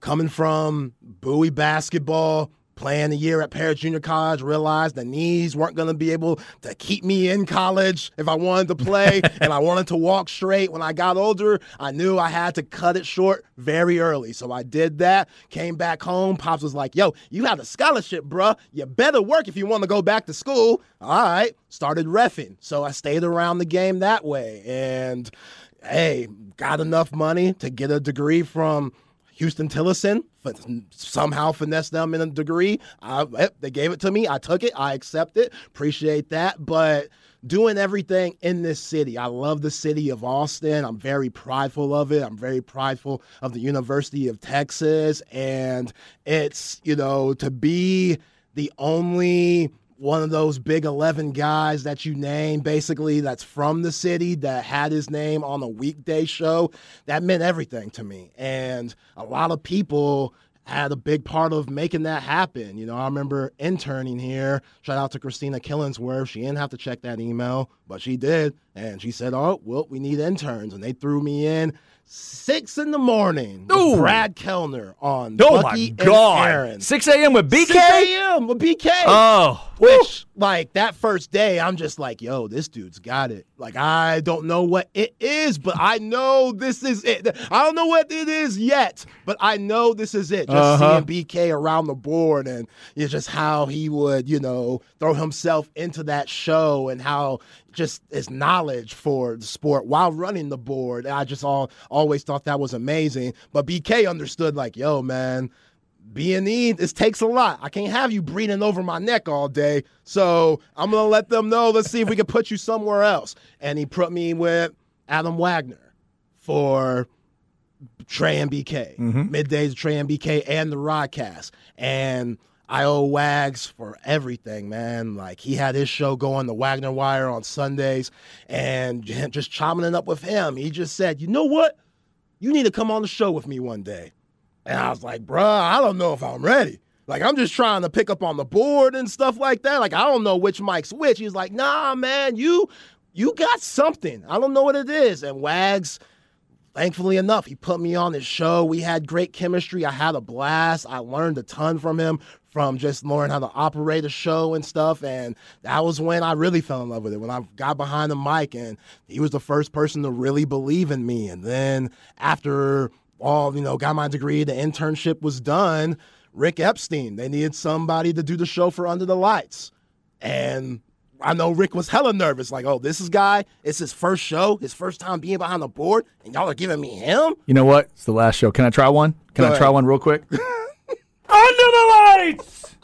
coming from Bowie basketball, playing a year at Paris Junior College, realized the knees weren't going to be able to keep me in college if I wanted to play and I wanted to walk straight. When I got older, I knew I had to cut it short very early. So I did that, came back home. Pops was like, yo, you have a scholarship, bruh. You better work if you want to go back to school. All right, started refing. So I stayed around the game that way. And hey, got enough money to get a degree from Huston-Tillotson, somehow finessed them in a degree. I, they gave it to me. I took it. I accept it. Appreciate that. But doing everything in this city, I love the city of Austin. I'm very prideful of it. I'm very prideful of the University of Texas. And it's, you know, to be the only one of those big 11 guys that you name basically that's from the city that had his name on a weekday show that meant everything to me. And a lot of people had a big part of making that happen. You know i remember interning here. Shout out to christina killingsworth. She didn't have to check that email but she did. And she said oh well we need interns. And they threw me in Six in the morning. Ooh. Brad Kellner on Oh Bucky my and God! Aaron. 6 a.m. with BK. 6 a.m. with BK. Oh, Which, like, that first day, I'm just like, yo, this dude's got it. Like, I don't know what it is, but I know this is it. I don't know what it is yet, but I know this is it. Just Uh-huh. seeing BK around the board and it's just how he would, you know, throw himself into that show and how just his knowledge for the sport while running the board. I just all always thought that was amazing. But BK understood, like, yo, man, being E, this takes a lot. I can't have you breathing over my neck all day. So I'm gonna let them know. Let's see if we can put you somewhere else. And he put me with Adam Wagner for Trey and BK, mm-hmm. middays Trey and BK, and the Rodcast. And I owe Wags for everything, man. Like he had his show going, the Wagner Wire on Sundays, and just chopping it up with him. He just said, "You know what? You need to come on the show with me one day." And I was like, bruh, I don't know if I'm ready. Like, I'm just trying to pick up on the board and stuff like that. Like, I don't know which mic's which. He's like, nah, man, you you got something. I don't know what it is. And Wags, thankfully enough, he put me on his show. We had great chemistry. I had a blast. I learned a ton from him, from just learning how to operate a show and stuff. And that was when I really fell in love with it. When I got behind the mic, and he was the first person to really believe in me. And then after all, you know, got my degree, the internship was done. Rick Epstein, they needed somebody to do the show for Under the Lights. And I know Rick was hella nervous, like, oh, this is guy, it's his first show, his first time being behind the board, and y'all are giving me him? you know what? It's the last show. Can I try one? Can Go I try one real quick? Under the lights.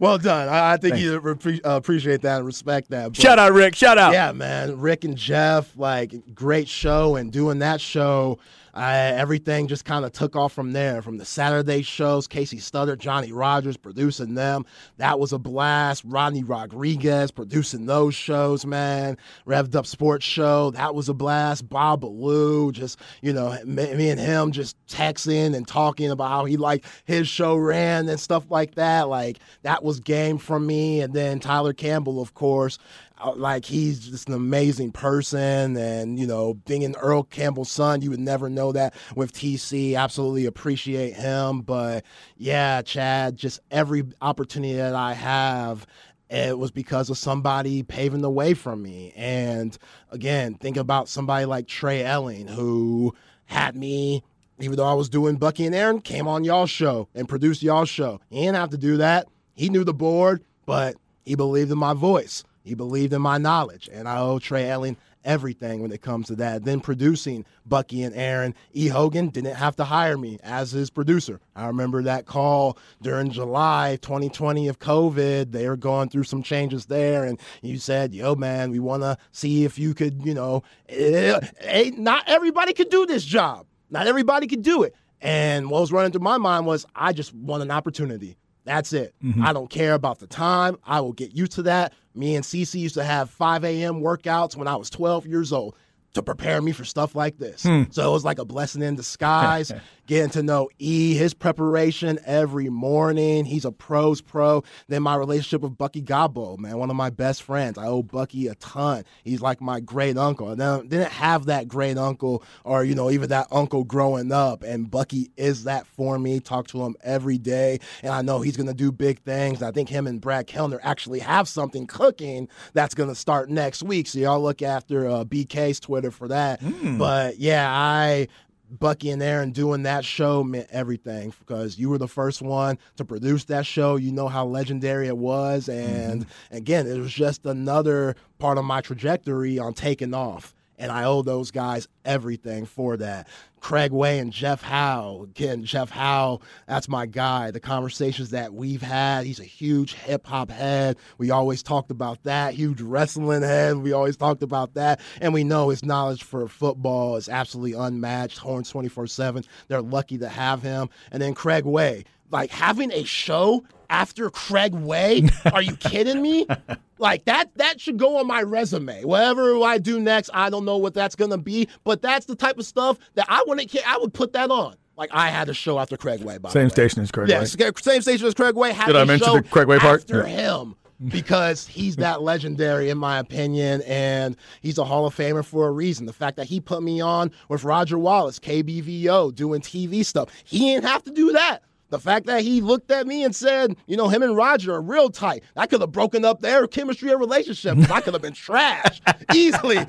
Well done. I, I think you repre- uh, appreciate that and respect that. But- Shout out, Rick. Shout out. Yeah, man. Rick and Jeff, like, great show. And doing that show, I, everything just kind of took off from there. From the Saturday shows, Casey Stutter, Johnny Rogers producing them. That was a blast. Rodney Rodriguez producing those shows, man. Revved Up Sports Show, that was a blast. Bob Ballou, just, you know, me, me and him just texting and talking about how he liked his show ran and stuff like that. Like, that was game from me. And then Tyler Campbell, of course Uh, like he's just an amazing person and you know being an earl campbell's son you would never know that with tc absolutely appreciate him. But yeah chad just every opportunity that i have it was because of somebody paving the way for me. And again think about somebody like trey elling who had me even though i was doing bucky and aaron came on y'all show and produced y'all show. He didn't have to do that. He knew the board but he believed in my voice he believed in my knowledge, and I owe Trey Elling everything when it comes to that. Then producing Bucky and Aaron, E. Hogan didn't have to hire me as his producer. I remember that call during July 2020 of COVID. They were going through some changes there, and you said, "Yo, man, we want to see if you could, you know, eh, eh, not everybody could do this job. Not everybody could do it." And what was running through my mind was, I just want an opportunity. That's it. Mm-hmm. I don't care about the time. I will get used to that. Me and Cece used to have 5 a.m. workouts when I was 12 years old to prepare me for stuff like this. Hmm. So it was like a blessing in disguise. Getting to know E, his preparation every morning. He's a pros pro. Then my relationship with Bucky Godbolt, man, one of my best friends. I owe Bucky a ton. He's like my great uncle. And then didn't have that great uncle or, you know, even that uncle growing up. And Bucky is that for me. Talk to him every day. And I know he's going to do big things. I think him and Brad Kellner actually have something cooking that's going to start next week. So y'all look after uh, BK's Twitter for that. But yeah, I Bucky and Aaron doing that show meant everything because you were the first one to produce that show. You know how legendary it was. And mm-hmm. again, it was just another part of my trajectory on taking off. And I owe those guys everything for that. Craig Way and Jeff Howe. Again, Jeff Howe, that's my guy. The conversations that we've had, he's a huge hip hop head. We always talked about that. Huge wrestling head. We always talked about that. And we know his knowledge for football is absolutely unmatched. Horns 24 7. They're lucky to have him. And then Craig Way. Like having a show after Craig Way? Are you kidding me? Like that that should go on my resume. Whatever I do next, I don't know what that's gonna be, but that's the type of stuff that I wouldn't care. I would put that on. Like I had a show after Craig Way. By the Same station as Craig. Yeah, Way. same station as Craig Way. Had Did I mention the Craig Way part? after Yeah. him? because he's that legendary in my opinion and he's a hall of famer for a reason the fact that he put me on with roger wallace kbvo doing tv stuff he didn't have to do that the fact that he looked at me and said, you know, him and Roger are real tight. I could have broken up their chemistry or relationship. I could have been trash easily.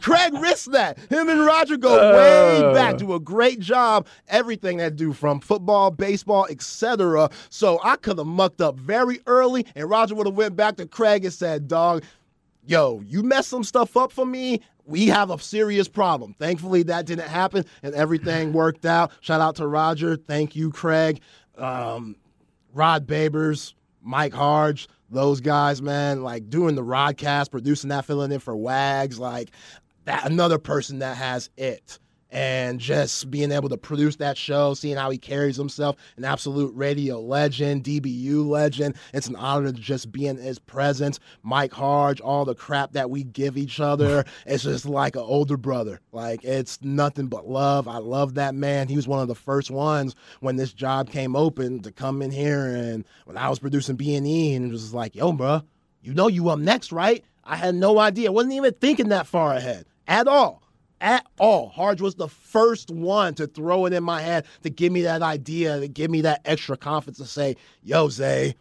Craig risked that. Him and Roger go uh. way back, do a great job. Everything they do from football, baseball, etc. So I could have mucked up very early, and Roger would have went back to Craig and said, dog, yo, you messed some stuff up for me we have a serious problem. Thankfully, that didn't happen and everything worked out. Shout out to Roger. Thank you, Craig. Um, Rod Babers, Mike Harge, those guys, man, like doing the Rodcast, producing that, filling in for Wags, like that another person that has it and just being able to produce that show, seeing how he carries himself, an absolute radio legend, DBU legend. It's an honor to just be in his presence. Mike Harge, all the crap that we give each other, it's just like an older brother. Like it's nothing but love. I love that man. He was one of the first ones when this job came open to come in here, and when I was producing B and E, and it was like, yo, bro, you know you up next, right? I had no idea. I wasn't even thinking that far ahead at all at all. Harge was the first one to throw it in my head to give me that idea, to give me that extra confidence to say, "Yo, Zay,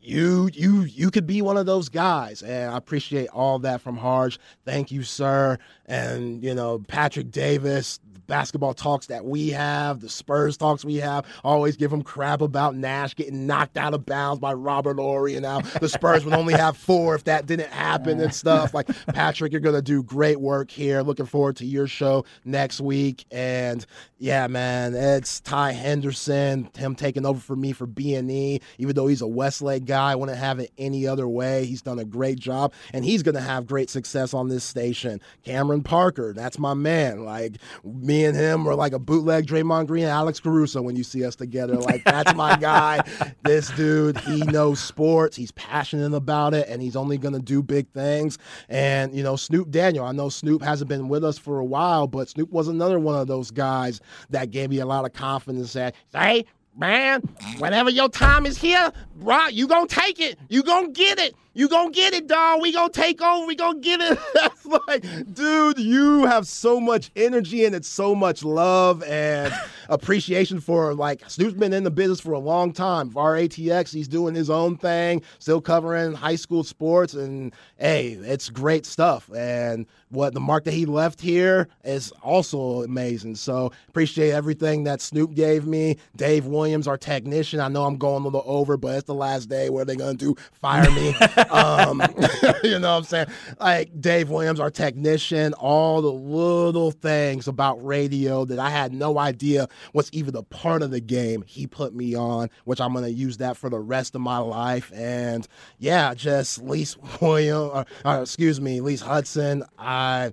you you you could be one of those guys." And I appreciate all that from Harge. Thank you, sir. And you know, Patrick Davis, basketball talks that we have, the Spurs talks we have, always give them crap about Nash getting knocked out of bounds by Robert Horry and now the Spurs would only have four if that didn't happen and stuff. Like Patrick, you're gonna do great work here. Looking forward to your show next week. And yeah, man, it's Ty Henderson, him taking over for me for B and E. Even though he's a Westlake guy, I wouldn't have it any other way. He's done a great job, and he's gonna have great success on this station. Cameron Parker, that's my man. Like me and him are like a bootleg Draymond Green and Alex Caruso when you see us together. Like that's my guy. This dude, he knows sports. He's passionate about it, and he's only gonna do big things. And you know, Snoop Daniel. I know Snoop hasn't been with us for a while, but Snoop was another one of those guys that gave me a lot of confidence. That hey, man, whenever your time is here, bro, you gonna take it. You gonna get it. You gonna get it, dog. We gonna take over. We gonna get it. That's like, dude, you have so much energy and it's so much love and appreciation for like Snoop's been in the business for a long time. RATX, he's doing his own thing, still covering high school sports, and hey, it's great stuff. And what the mark that he left here is also amazing. So appreciate everything that Snoop gave me. Dave Williams, our technician. I know I'm going a little over, but it's the last day where they're gonna do fire me. um, you know what I'm saying? Like Dave Williams, our technician, all the little things about radio that I had no idea was even a part of the game. He put me on, which I'm gonna use that for the rest of my life. And yeah, just Lise Williams, uh, uh, excuse me, Lise Hudson. I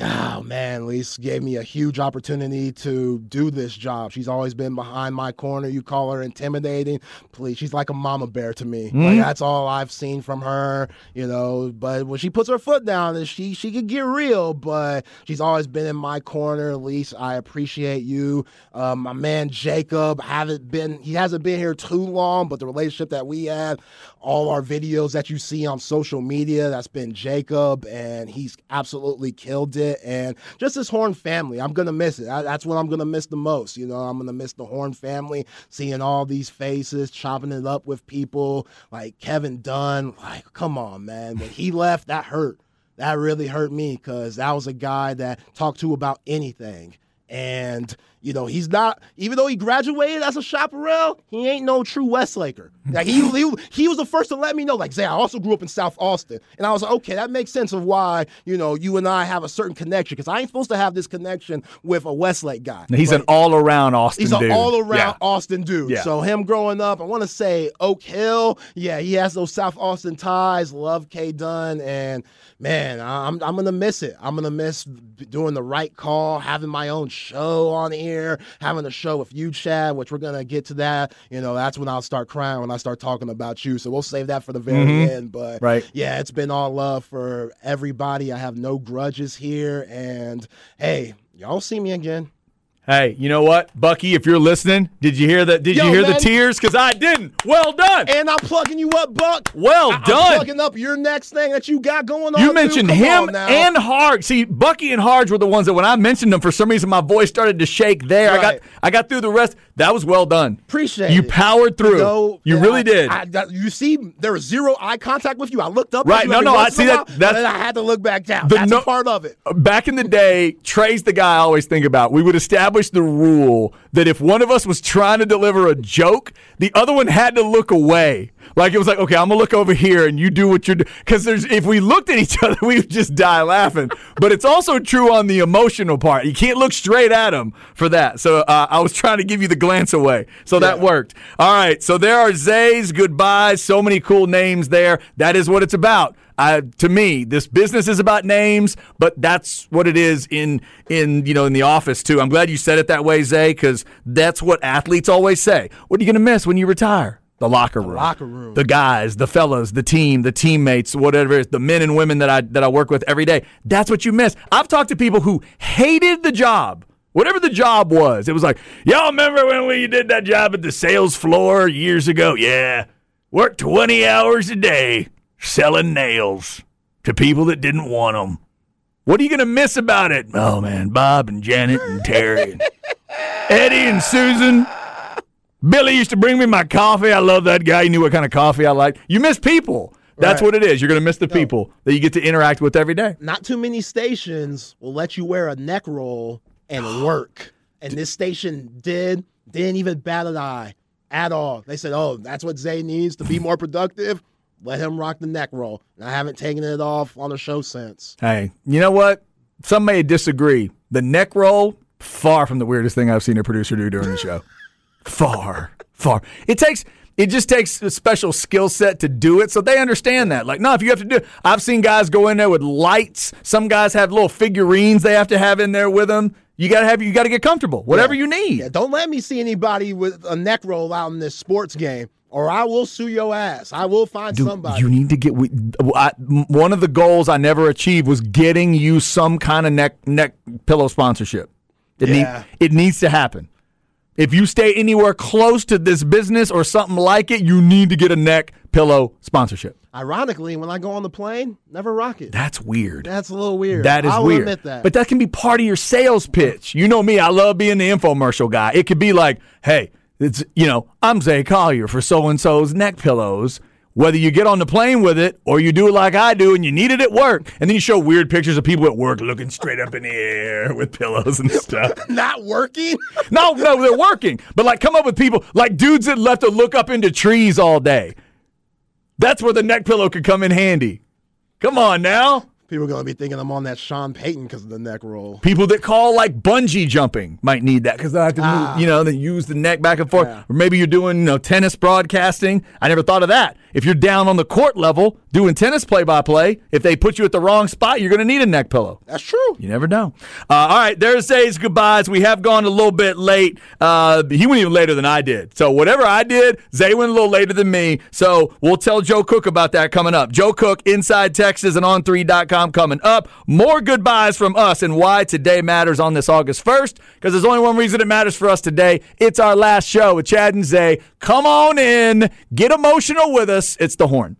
oh man, Lise gave me a huge opportunity to do this job. She's always been behind my corner. You call her intimidating. Please, she's like a mama bear to me. Mm-hmm. Like that's all I've seen from her, you know. But when she puts her foot down, she she could get real. But she's always been in my corner. Lise, I appreciate you. Um, my man Jacob, haven't been he hasn't been here too long, but the relationship that we have, all our videos that you see on social media, that's been Jacob, and he's absolutely killed it and just this Horn family. I'm gonna miss it. I, that's what I'm gonna miss the most. You know, I'm gonna miss the Horn family, seeing all these faces, chopping it up with people like Kevin Dunn. Like, come on, man. When he left, that hurt. That really hurt me because that was a guy that talked to about anything. And you know, he's not, even though he graduated as a chaparral, he ain't no true Westlaker. Like, he, he, he was the first to let me know, like, Zay, I also grew up in South Austin. And I was like, okay, that makes sense of why, you know, you and I have a certain connection. Because I ain't supposed to have this connection with a Westlake guy. He's an all around Austin he's dude. He's an all around yeah. Austin dude. Yeah. So, him growing up, I want to say Oak Hill. Yeah, he has those South Austin ties. Love K Dunn. And, man, I'm, I'm going to miss it. I'm going to miss doing the right call, having my own show on here here, having a show with you, Chad, which we're gonna get to that. You know, that's when I'll start crying when I start talking about you. So we'll save that for the very mm-hmm. end. But right. yeah, it's been all love for everybody. I have no grudges here, and hey, y'all see me again. Hey, you know what, Bucky? If you're listening, did you hear that? Did Yo, you hear the tears? Because I didn't. Well done. And I'm plugging you up, Buck. Well I- I'm done. plugging up your next thing that you got going on. You mentioned him and Harg. See, Bucky and Harge were the ones that when I mentioned them, for some reason my voice started to shake there. I got I got through the rest. That was well done. Appreciate it. you it. powered through. No, you really I- did. I, you see, there was zero eye contact with you. I looked up. Right, you no, no, I see that- that's- and then I had to look back down. The That's no- part of it. Back in the day, Trey's the guy I always think about. We would establish the rule that if one of us was trying to deliver a joke, the other one had to look away. Like it was like, okay, I'm gonna look over here and you do what you're doing. Because there's if we looked at each other, we would just die laughing. but it's also true on the emotional part. You can't look straight at him for that. So uh, I was trying to give you the glance away. So that worked. All right. So there are Zay's goodbyes. So many cool names there. That is what it's about. Uh, to me, this business is about names, but that's what it is in in you know in the office too. I'm glad you said it that way, Zay, because that's what athletes always say. What are you going to miss when you retire? The locker room, locker room. the guys, the fellas, the team, the teammates, whatever it is, the men and women that I that I work with every day. That's what you miss. I've talked to people who hated the job. Whatever the job was, it was like, y'all remember when we did that job at the sales floor years ago? Yeah. Worked 20 hours a day selling nails to people that didn't want them. What are you going to miss about it? Oh, man, Bob and Janet and Terry and Eddie and Susan. Billy used to bring me my coffee. I love that guy. He knew what kind of coffee I liked. You miss people. That's Right. what it is. You're going to miss the people that you get to interact with every day. Not too many stations will let you wear a neck roll and work. And this station did, didn't even bat an eye at all. They said, oh, that's what Zay needs to be more productive. Let him rock the neck roll. And I haven't taken it off on the show since. Hey, you know what? Some may disagree. The neck roll, far from the weirdest thing I've seen a producer do during the show. far, far. It takes. It just takes a special skill set to do it, so they understand that. Like, no, if you have to do it, I've seen guys go in there with lights. Some guys have little figurines they have to have in there with them. You gotta have, you gotta get comfortable. Whatever Yeah. you need. Yeah, don't let me see anybody with a neck roll out in this sports game, or I will sue your ass. I will find Dude, somebody. You need to get. We, I, one of the goals I never achieved was getting you some kind of neck neck pillow sponsorship. It Yeah. need, it needs to happen. If you stay anywhere close to this business or something like it, you need to get a neck pillow sponsorship. Ironically, when I go on the plane, never rock it. That's weird. That's a little weird. That is I'll weird. admit that. But that can be part of your sales pitch. You know me, I love being the infomercial guy. It could be like, hey, it's you know, I'm Zay Collier for so and so's neck pillows. Whether you get on the plane with it or you do it like I do and you need it at work, and then you show weird pictures of people at work looking straight up in the air with pillows and stuff. not working. No, no, they're working. But like, come up with people like dudes that left to look up into trees all day. That's where the neck pillow could come in handy. Come on now. People are gonna be thinking I'm on that Sean Payton because of the neck roll. People that call like bungee jumping might need that because they have to move, you know, they use the neck back and forth. Yeah. Or maybe you're doing, you know, tennis broadcasting. I never thought of that. If you're down on the court level doing tennis play by play, if they put you at the wrong spot, you're going to need a neck pillow. That's true. You never know. Uh, all right, there's Zay's goodbyes. We have gone a little bit late. Uh, he went even later than I did. So whatever I did, Zay went a little later than me. So we'll tell Joe Cook about that coming up. Joe Cook, Inside Texas and on3.com coming up. More goodbyes from us and why today matters on this August 1st. Because there's only one reason it matters for us today. It's our last show with Chad and Zay. Come on in. Get emotional with us. It's the horn.